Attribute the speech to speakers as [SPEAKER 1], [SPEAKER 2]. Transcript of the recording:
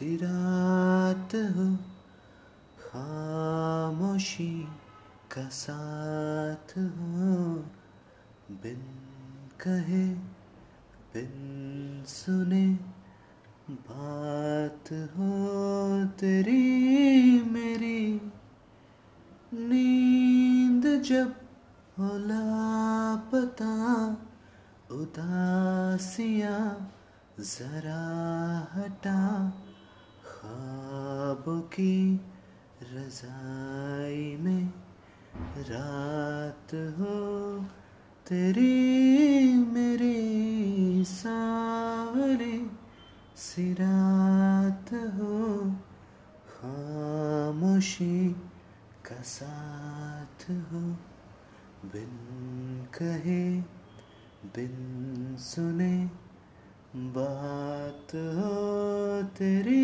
[SPEAKER 1] सी रात हो, खामोशी का साथ हो। बिन कहे, बिन सुने बात हो तेरी मेरी। नींद जब हो लापता उदासिया जरा हटा ख्वाबों की रजाई में रात हो, तेरी मेरी सावरी सिरात हो, खामोशी का साथ हो। बिन कहे, बिन सुने बात हो तेरी